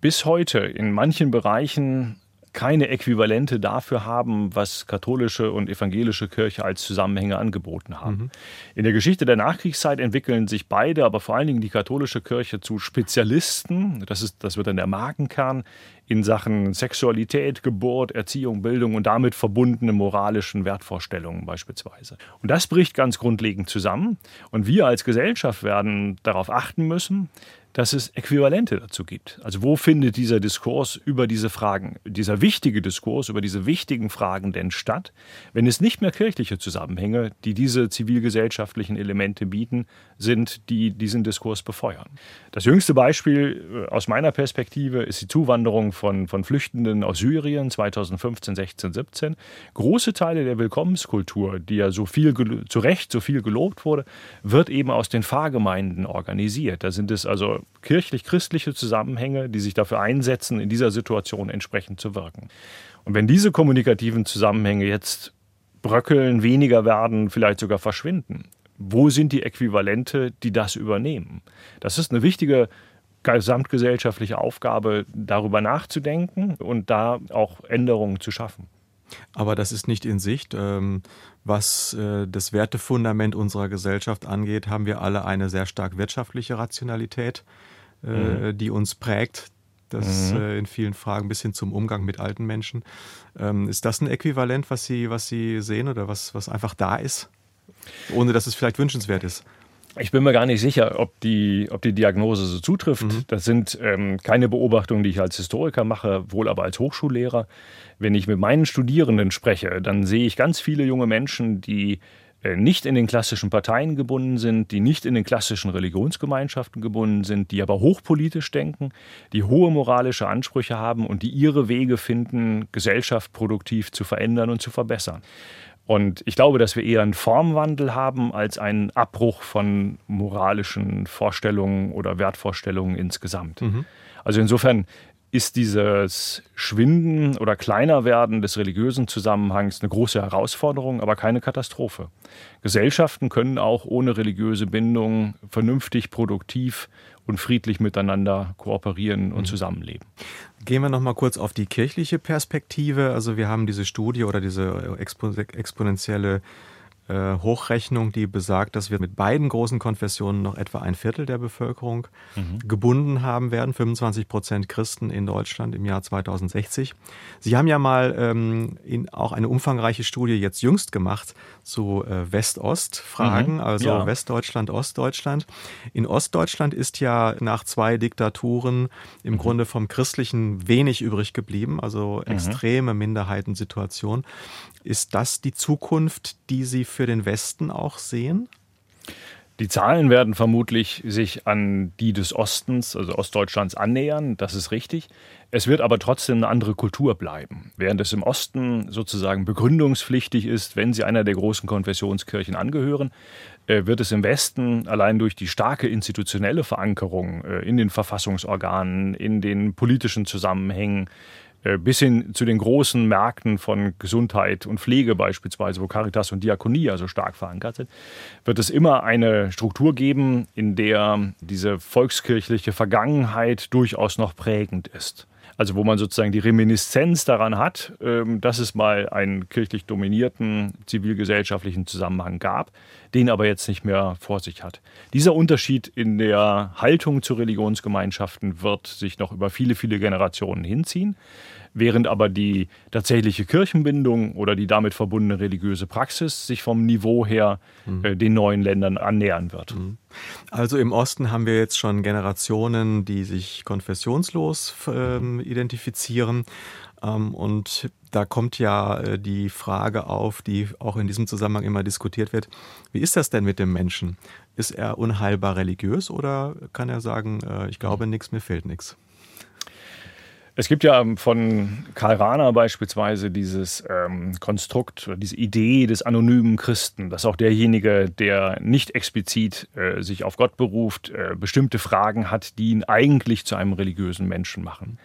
bis heute in manchen Bereichen keine Äquivalente dafür haben, was katholische und evangelische Kirche als Zusammenhänge angeboten haben. Mhm. In der Geschichte der Nachkriegszeit entwickeln sich beide, aber vor allen Dingen die katholische Kirche zu Spezialisten. Das, ist, das wird dann der Markenkern in Sachen Sexualität, Geburt, Erziehung, Bildung und damit verbundene moralischen Wertvorstellungen beispielsweise. Und das bricht ganz grundlegend zusammen. Und wir als Gesellschaft werden darauf achten müssen, dass es Äquivalente dazu gibt. Also wo findet dieser Diskurs über diese Fragen, dieser wichtige Diskurs über diese wichtigen Fragen denn statt, wenn es nicht mehr kirchliche Zusammenhänge, die diese zivilgesellschaftlichen Elemente bieten, sind, die diesen Diskurs befeuern. Das jüngste Beispiel äh, aus meiner Perspektive ist die Zuwanderung von, von Flüchtenden aus Syrien 2015, 16, 17. Große Teile der Willkommenskultur, die ja so viel, zu Recht so viel gelobt wurde, wird eben aus den Pfarrgemeinden organisiert. Da sind es also kirchlich-christliche Zusammenhänge, die sich dafür einsetzen, in dieser Situation entsprechend zu wirken. Und wenn diese kommunikativen Zusammenhänge jetzt bröckeln, weniger werden, vielleicht sogar verschwinden, wo sind die Äquivalente, die das übernehmen? Das ist eine wichtige gesamtgesellschaftliche Aufgabe, darüber nachzudenken und da auch Änderungen zu schaffen. Aber das ist nicht in Sicht. Ähm, was äh, das Wertefundament unserer Gesellschaft angeht, haben wir alle eine sehr stark wirtschaftliche Rationalität, äh, mhm. die uns prägt. Das mhm. Äh, in vielen Fragen bis hin zum Umgang mit alten Menschen. Ähm, ist das ein Äquivalent, was Sie, was Sie sehen oder was, was einfach da ist, ohne dass es vielleicht wünschenswert ist? Ich bin mir gar nicht sicher, ob die, ob die Diagnose so zutrifft. Mhm. Das sind ähm, keine Beobachtungen, die ich als Historiker mache, wohl aber als Hochschullehrer. Wenn ich mit meinen Studierenden spreche, dann sehe ich ganz viele junge Menschen, die äh, nicht in den klassischen Parteien gebunden sind, die nicht in den klassischen Religionsgemeinschaften gebunden sind, die aber hochpolitisch denken, die hohe moralische Ansprüche haben und die ihre Wege finden, Gesellschaft produktiv zu verändern und zu verbessern. Und ich glaube, dass wir eher einen Formwandel haben als einen Abbruch von moralischen Vorstellungen oder Wertvorstellungen insgesamt. Mhm. Also insofern ist dieses Schwinden oder Kleinerwerden des religiösen Zusammenhangs eine große Herausforderung, aber keine Katastrophe. Gesellschaften können auch ohne religiöse Bindung vernünftig, produktiv und friedlich miteinander kooperieren und mhm. zusammenleben. Gehen wir noch mal kurz auf die kirchliche Perspektive. Also wir haben diese Studie oder diese exponentielle äh, Hochrechnung, die besagt, dass wir mit beiden großen Konfessionen noch etwa ein Viertel der Bevölkerung mhm. gebunden haben werden, 25 Prozent Christen in Deutschland im Jahr 2060. Sie haben ja mal ähm, in, auch eine umfangreiche Studie jetzt jüngst gemacht zu äh, West-Ost-Fragen, mhm. also ja. Westdeutschland, Ostdeutschland. In Ostdeutschland ist ja nach zwei Diktaturen im mhm. Grunde vom Christlichen wenig übrig geblieben, also mhm. extreme Minderheitensituation. Ist das die Zukunft, die Sie für den Westen auch sehen? Die Zahlen werden vermutlich sich an die des Ostens, also Ostdeutschlands, annähern. Das ist richtig. Es wird aber trotzdem eine andere Kultur bleiben. Während es im Osten sozusagen begründungspflichtig ist, wenn Sie einer der großen Konfessionskirchen angehören, äh, wird es im Westen allein durch die starke institutionelle Verankerung äh, in den Verfassungsorganen, in den politischen Zusammenhängen, bis hin zu den großen Märkten von Gesundheit und Pflege beispielsweise, wo Caritas und Diakonie also stark verankert sind, wird es immer eine Struktur geben, in der diese volkskirchliche Vergangenheit durchaus noch prägend ist. Also wo man sozusagen die Reminiszenz daran hat, ähm, dass es mal einen kirchlich dominierten zivilgesellschaftlichen Zusammenhang gab, den aber jetzt nicht mehr vor sich hat. Dieser Unterschied in der Haltung zu Religionsgemeinschaften wird sich noch über viele, viele Generationen hinziehen während aber die tatsächliche Kirchenbindung oder die damit verbundene religiöse Praxis sich vom Niveau her mhm. äh, den neuen Ländern annähern wird. Mhm. Also im Osten haben wir jetzt schon Generationen, die sich konfessionslos äh, identifizieren. Ähm, und da kommt ja äh, die Frage auf, die auch in diesem Zusammenhang immer diskutiert wird. Wie ist das denn mit dem Menschen? Ist er unheilbar religiös oder kann er sagen, äh, ich glaube nichts, mir fehlt nichts? Es gibt ja von Karl Rahner beispielsweise dieses ähm, Konstrukt, diese Idee des anonymen Christen, dass auch derjenige, der nicht explizit äh, sich auf Gott beruft, äh, bestimmte Fragen hat, die ihn eigentlich zu einem religiösen Menschen machen.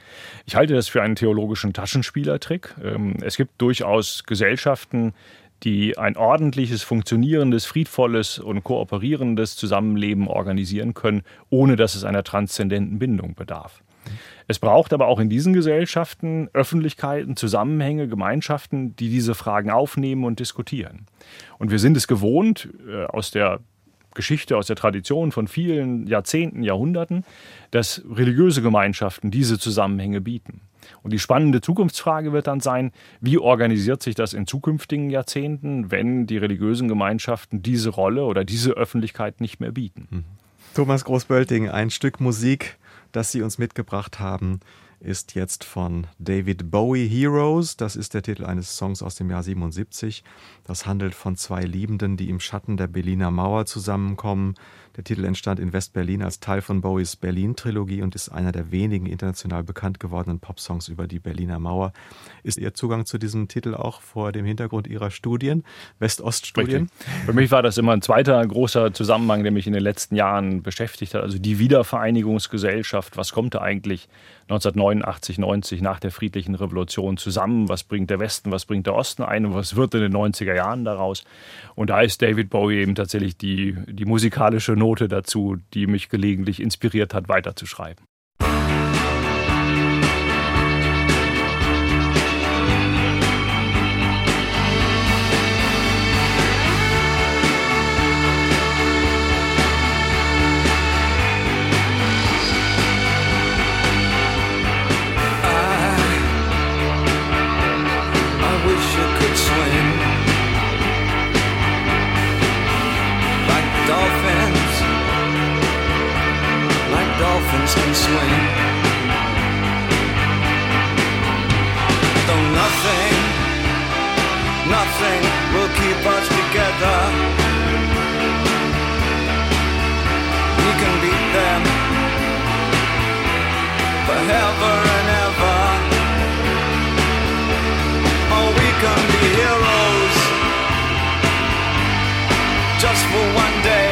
Ich halte das für einen theologischen Taschenspielertrick. Ähm, es gibt durchaus Gesellschaften, die ein ordentliches, funktionierendes, friedvolles und kooperierendes Zusammenleben organisieren können, ohne dass es einer transzendenten Bindung bedarf. Es braucht aber auch in diesen Gesellschaften Öffentlichkeiten, Zusammenhänge, Gemeinschaften, die diese Fragen aufnehmen und diskutieren. Und wir sind es gewohnt, äh, aus der Geschichte, aus der Tradition von vielen Jahrzehnten, Jahrhunderten, dass religiöse Gemeinschaften diese Zusammenhänge bieten. Und die spannende Zukunftsfrage wird dann sein, wie organisiert sich das in zukünftigen Jahrzehnten, wenn die religiösen Gemeinschaften diese Rolle oder diese Öffentlichkeit nicht mehr bieten. Thomas Großbölting, ein Stück Musik das Sie uns mitgebracht haben, ist jetzt von David Bowie Heroes. Das ist der Titel eines Songs aus dem Jahr 77. Das handelt von zwei Liebenden, die im Schatten der Berliner Mauer zusammenkommen. Der Titel entstand in West-Berlin als Teil von Bowies Berlin-Trilogie und ist einer der wenigen international bekannt gewordenen Popsongs über die Berliner Mauer. Ist Ihr Zugang zu diesem Titel auch vor dem Hintergrund Ihrer Studien, West-Ost-Studien? Für mich war das immer ein zweiter großer Zusammenhang, der mich in den letzten Jahren beschäftigt hat. Also die Wiedervereinigungsgesellschaft. Was kommt da eigentlich 1989, 90 nach der friedlichen Revolution zusammen? Was bringt der Westen, was bringt der Osten ein und was wird in den 90er Jahren daraus? Und da ist David Bowie eben tatsächlich die, die musikalische Not Note dazu, die mich gelegentlich inspiriert hat, weiterzuschreiben. Nothing, nothing will keep us together. We can forever and ever. Oh, we can be heroes just for one day.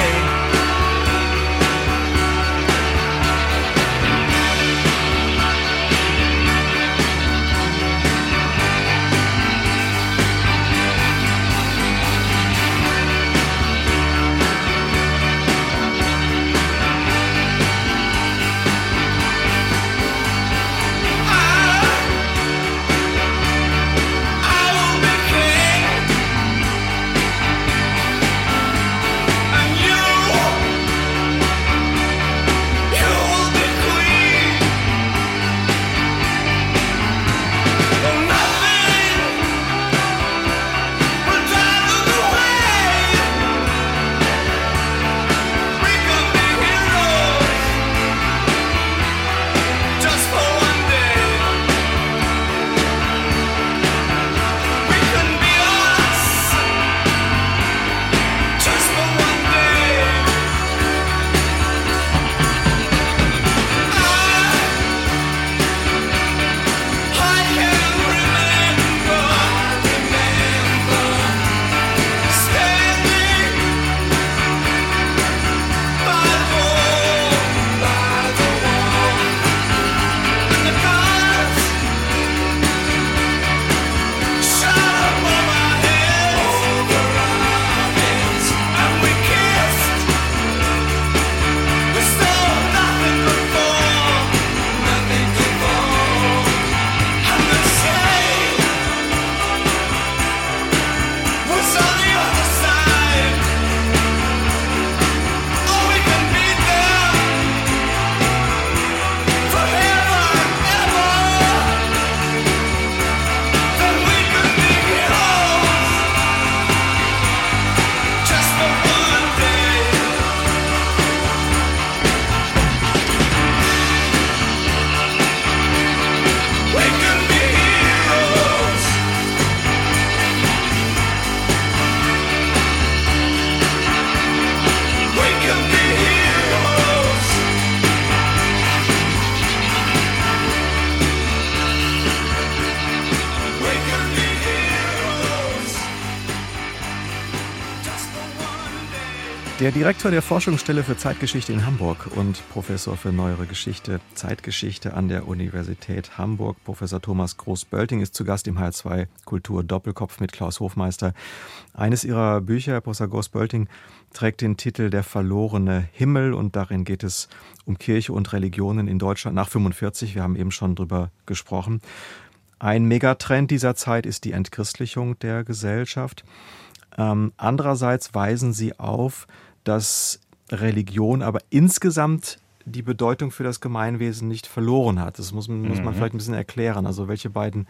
Direktor der Forschungsstelle für Zeitgeschichte in Hamburg und Professor für Neuere Geschichte, Zeitgeschichte an der Universität Hamburg, Professor Thomas Groß-Bölting, ist zu Gast im H2 Kultur Doppelkopf mit Klaus Hofmeister. Eines ihrer Bücher, Professor Groß-Bölting, trägt den Titel Der verlorene Himmel und darin geht es um Kirche und Religionen in Deutschland nach 45. Wir haben eben schon drüber gesprochen. Ein Megatrend dieser Zeit ist die Entchristlichung der Gesellschaft. Ähm, andererseits weisen Sie auf, dass Religion aber insgesamt die Bedeutung für das Gemeinwesen nicht verloren hat. Das muss, muss man mhm. vielleicht ein bisschen erklären. Also welche beiden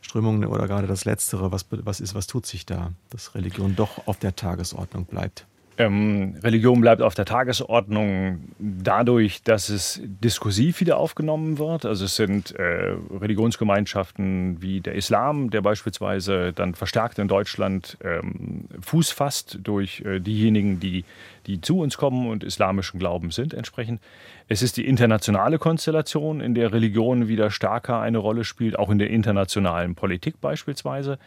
Strömungen oder gerade das Letztere, was, was ist, was tut sich da, dass Religion doch auf der Tagesordnung bleibt? Ähm, Religion bleibt auf der Tagesordnung dadurch, dass es diskursiv wieder aufgenommen wird. Also es sind äh, Religionsgemeinschaften wie der Islam, der beispielsweise dann verstärkt in Deutschland ähm, Fuß fasst durch äh, diejenigen, die, die zu uns kommen und islamischen Glauben sind entsprechend. Es ist die internationale Konstellation, in der Religion wieder stärker eine Rolle spielt, auch in der internationalen Politik beispielsweise.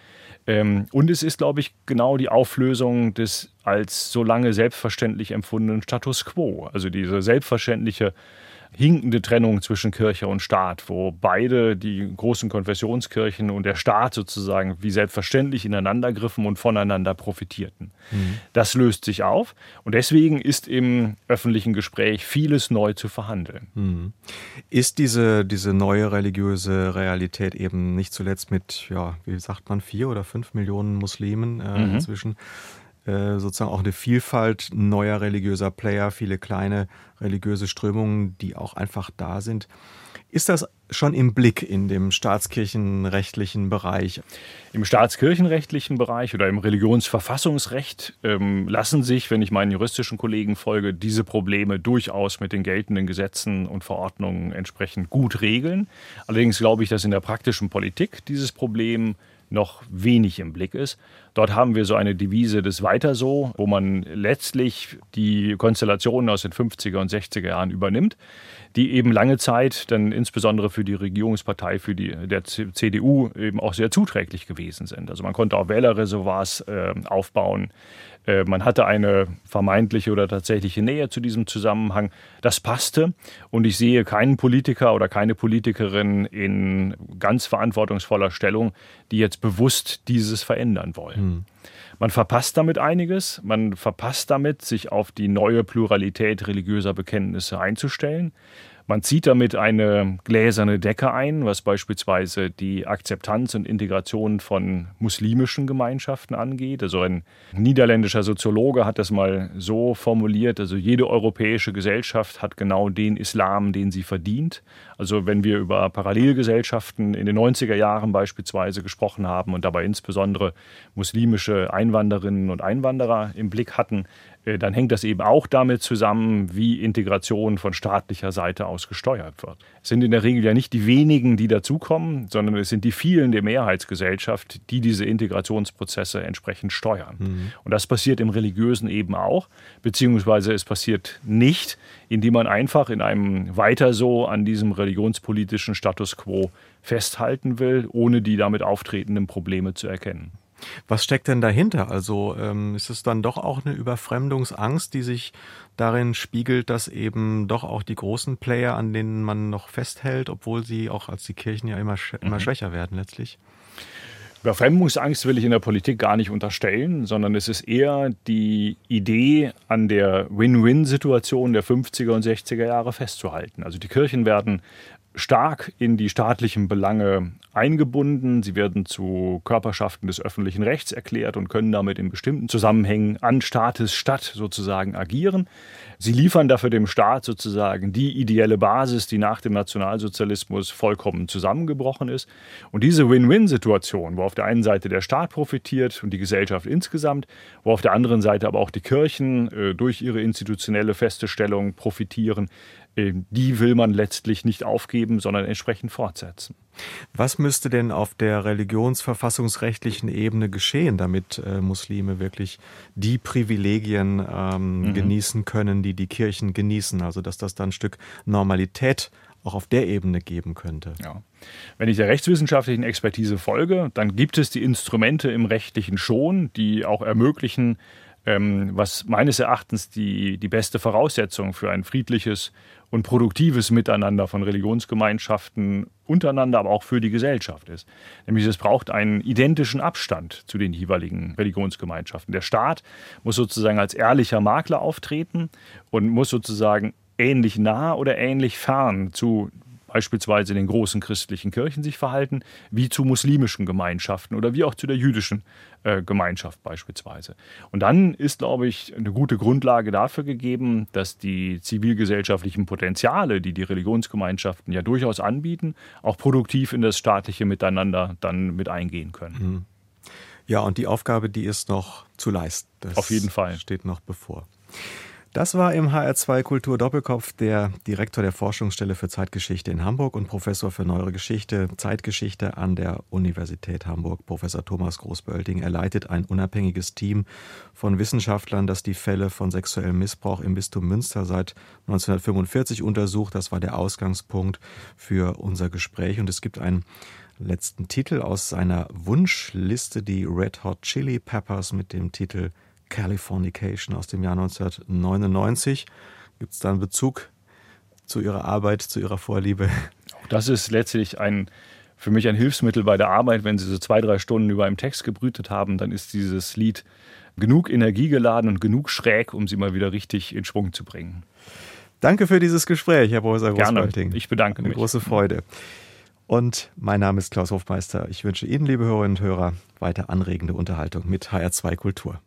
Ähm, und es ist, glaube ich, genau die Auflösung des als so lange selbstverständlich empfundenen Status quo. Also diese selbstverständliche hinkende Trennung zwischen Kirche und Staat, wo beide, die großen Konfessionskirchen und der Staat sozusagen wie selbstverständlich ineinander griffen und voneinander profitierten. Mhm. Das löst sich auf und deswegen ist im öffentlichen Gespräch vieles neu zu verhandeln. Mhm. Ist diese, diese neue religiöse Realität eben nicht zuletzt mit, ja, wie sagt man, vier oder fünf Millionen Muslimen äh, mhm. inzwischen sozusagen auch eine Vielfalt neuer religiöser Player, viele kleine religiöse Strömungen, die auch einfach da sind. Ist das schon im Blick in dem staatskirchenrechtlichen Bereich? Im staatskirchenrechtlichen Bereich oder im Religionsverfassungsrecht ähm, lassen sich, wenn ich meinen juristischen Kollegen folge, diese Probleme durchaus mit den geltenden Gesetzen und Verordnungen entsprechend gut regeln. Allerdings glaube ich, dass in der praktischen Politik dieses Problem noch wenig im Blick ist. Dort haben wir so eine Devise des Weiter so, wo man letztlich die Konstellationen aus den 50er und 60er Jahren übernimmt, die eben lange Zeit dann insbesondere für die Regierungspartei, für die der CDU eben auch sehr zuträglich gewesen sind. Also man konnte auch Wählerreservoirs äh, aufbauen. Äh, man hatte eine vermeintliche oder tatsächliche Nähe zu diesem Zusammenhang. Das passte. Und ich sehe keinen Politiker oder keine Politikerin in ganz verantwortungsvoller Stellung, die jetzt bewusst dieses verändern wollen. Hm. Man verpasst damit einiges. Man verpasst damit, sich auf die neue Pluralität religiöser Bekenntnisse einzustellen. Man zieht damit eine gläserne Decke ein, was beispielsweise die Akzeptanz und Integration von muslimischen Gemeinschaften angeht. Also ein niederländischer Soziologe hat das mal so formuliert, also jede europäische Gesellschaft hat genau den Islam, den sie verdient. Also wenn wir über Parallelgesellschaften in den 90er Jahren beispielsweise gesprochen haben und dabei insbesondere muslimische Einwanderinnen und Einwanderer im Blick hatten, dann hängt das eben auch damit zusammen, wie Integration von staatlicher Seite aus gesteuert wird. Es sind in der Regel ja nicht die wenigen, die dazukommen, sondern es sind die vielen der Mehrheitsgesellschaft, die diese Integrationsprozesse entsprechend steuern. Mhm. Und das passiert im Religiösen eben auch, beziehungsweise es passiert nicht, indem man einfach in einem weiter so an diesem religionspolitischen Status quo festhalten will, ohne die damit auftretenden Probleme zu erkennen. Was steckt denn dahinter? Also ähm, ist es dann doch auch eine Überfremdungsangst, die sich darin spiegelt, dass eben doch auch die großen Player, an denen man noch festhält, obwohl sie auch als die Kirchen ja immer, sch immer mhm. schwächer werden letztlich? Überfremdungsangst will ich in der Politik gar nicht unterstellen, sondern es ist eher die Idee, an der Win-Win-Situation der 50er und 60er Jahre festzuhalten. Also die Kirchen werden stark in die staatlichen Belange eingebunden. Sie werden zu Körperschaften des öffentlichen Rechts erklärt und können damit in bestimmten Zusammenhängen an Staates statt sozusagen agieren. Sie liefern dafür dem Staat sozusagen die ideelle Basis, die nach dem Nationalsozialismus vollkommen zusammengebrochen ist. Und diese Win-Win-Situation, wo auf der einen Seite der Staat profitiert und die Gesellschaft insgesamt, wo auf der anderen Seite aber auch die Kirchen äh, durch ihre institutionelle feste Stellung profitieren, die will man letztlich nicht aufgeben, sondern entsprechend fortsetzen. Was müsste denn auf der religionsverfassungsrechtlichen Ebene geschehen, damit äh, Muslime wirklich die Privilegien ähm, mhm. genießen können, die die Kirchen genießen? Also dass das dann ein Stück Normalität auch auf der Ebene geben könnte. Ja. Wenn ich der rechtswissenschaftlichen Expertise folge, dann gibt es die Instrumente im rechtlichen schon, die auch ermöglichen, ähm, was meines Erachtens die, die beste Voraussetzung für ein friedliches und produktives Miteinander von Religionsgemeinschaften untereinander, aber auch für die Gesellschaft ist. Nämlich es braucht einen identischen Abstand zu den jeweiligen Religionsgemeinschaften. Der Staat muss sozusagen als ehrlicher Makler auftreten und muss sozusagen ähnlich nah oder ähnlich fern zu beispielsweise den großen christlichen Kirchen sich verhalten, wie zu muslimischen Gemeinschaften oder wie auch zu der jüdischen äh, Gemeinschaft beispielsweise. Und dann ist, glaube ich, eine gute Grundlage dafür gegeben, dass die zivilgesellschaftlichen Potenziale, die die Religionsgemeinschaften ja durchaus anbieten, auch produktiv in das staatliche Miteinander dann mit eingehen können. Mhm. Ja, und die Aufgabe, die ist noch zu leisten. Das Auf jeden Fall. Steht noch bevor. Das war im HR2 Kultur Doppelkopf der Direktor der Forschungsstelle für Zeitgeschichte in Hamburg und Professor für Neuere Geschichte, Zeitgeschichte an der Universität Hamburg, Professor Thomas Großbölting. Er leitet ein unabhängiges Team von Wissenschaftlern, das die Fälle von sexuellem Missbrauch im Bistum Münster seit 1945 untersucht. Das war der Ausgangspunkt für unser Gespräch und es gibt einen letzten Titel aus seiner Wunschliste, die Red Hot Chili Peppers mit dem Titel Californication aus dem Jahr 1999. Gibt es da einen Bezug zu Ihrer Arbeit, zu Ihrer Vorliebe? Auch das ist letztlich ein für mich ein Hilfsmittel bei der Arbeit. Wenn Sie so zwei, drei Stunden über einem Text gebrütet haben, dann ist dieses Lied genug energiegeladen und genug schräg, um Sie mal wieder richtig in Schwung zu bringen. Danke für dieses Gespräch, Herr Professor Großwalding. Ich bedanke Eine mich. Eine große Freude. Und mein Name ist Klaus Hofmeister. Ich wünsche Ihnen, liebe Hörerinnen und Hörer, weiter anregende Unterhaltung mit HR2 Kultur.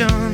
passion